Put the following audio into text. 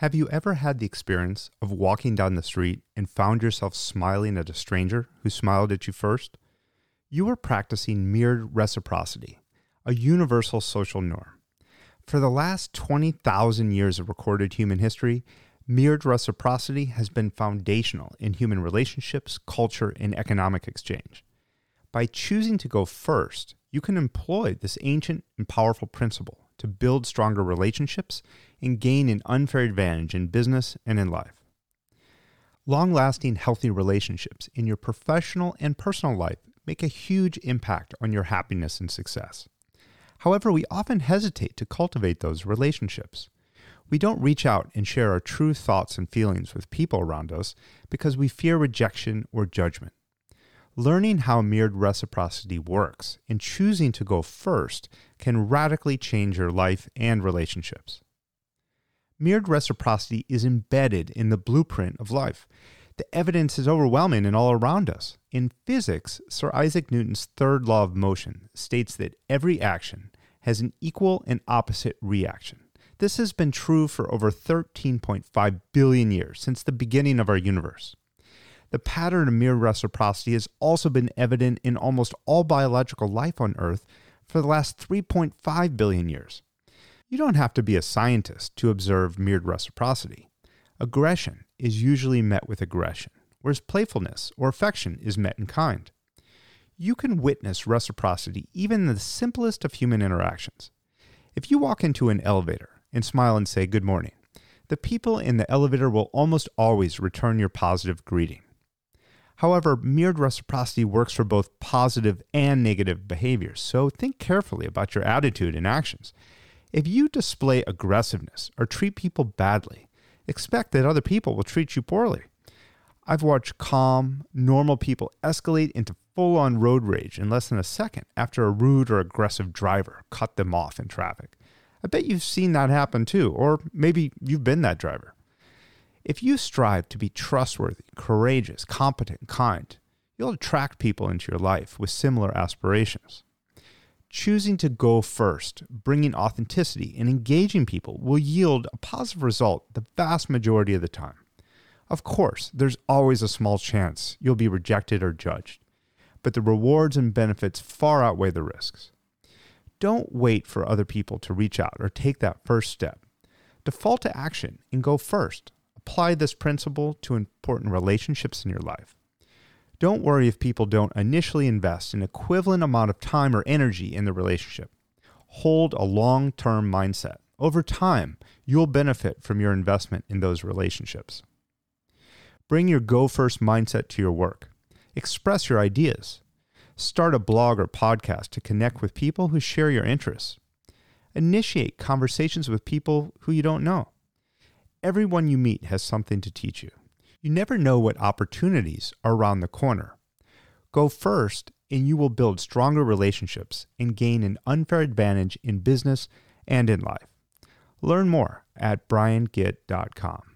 Have you ever had the experience of walking down the street and found yourself smiling at a stranger who smiled at you first? You are practicing mirrored reciprocity, a universal social norm. For the last 20,000 years of recorded human history, mirrored reciprocity has been foundational in human relationships, culture, and economic exchange. By choosing to go first, you can employ this ancient and powerful principle to build stronger relationships and gain an unfair advantage in business and in life. Long lasting, healthy relationships in your professional and personal life make a huge impact on your happiness and success. However, we often hesitate to cultivate those relationships. We don't reach out and share our true thoughts and feelings with people around us because we fear rejection or judgment. Learning how mirrored reciprocity works and choosing to go first can radically change your life and relationships. Mirrored reciprocity is embedded in the blueprint of life. The evidence is overwhelming and all around us. In physics, Sir Isaac Newton's third law of motion states that every action has an equal and opposite reaction. This has been true for over 13.5 billion years, since the beginning of our universe. The pattern of mirror reciprocity has also been evident in almost all biological life on Earth for the last 3.5 billion years. You don't have to be a scientist to observe mirrored reciprocity. Aggression is usually met with aggression, whereas playfulness or affection is met in kind. You can witness reciprocity even in the simplest of human interactions. If you walk into an elevator and smile and say good morning, the people in the elevator will almost always return your positive greeting. However, mirrored reciprocity works for both positive and negative behaviors, so think carefully about your attitude and actions. If you display aggressiveness or treat people badly, expect that other people will treat you poorly. I've watched calm, normal people escalate into full on road rage in less than a second after a rude or aggressive driver cut them off in traffic. I bet you've seen that happen too, or maybe you've been that driver. If you strive to be trustworthy, courageous, competent, kind, you'll attract people into your life with similar aspirations. Choosing to go first, bringing authenticity, and engaging people will yield a positive result the vast majority of the time. Of course, there's always a small chance you'll be rejected or judged, but the rewards and benefits far outweigh the risks. Don't wait for other people to reach out or take that first step. Default to action and go first apply this principle to important relationships in your life. Don't worry if people don't initially invest an equivalent amount of time or energy in the relationship. Hold a long term mindset. Over time, you'll benefit from your investment in those relationships. Bring your go first mindset to your work. Express your ideas. Start a blog or podcast to connect with people who share your interests. Initiate conversations with people who you don't know. Everyone you meet has something to teach you. You never know what opportunities are around the corner. Go first, and you will build stronger relationships and gain an unfair advantage in business and in life. Learn more at briangitt.com.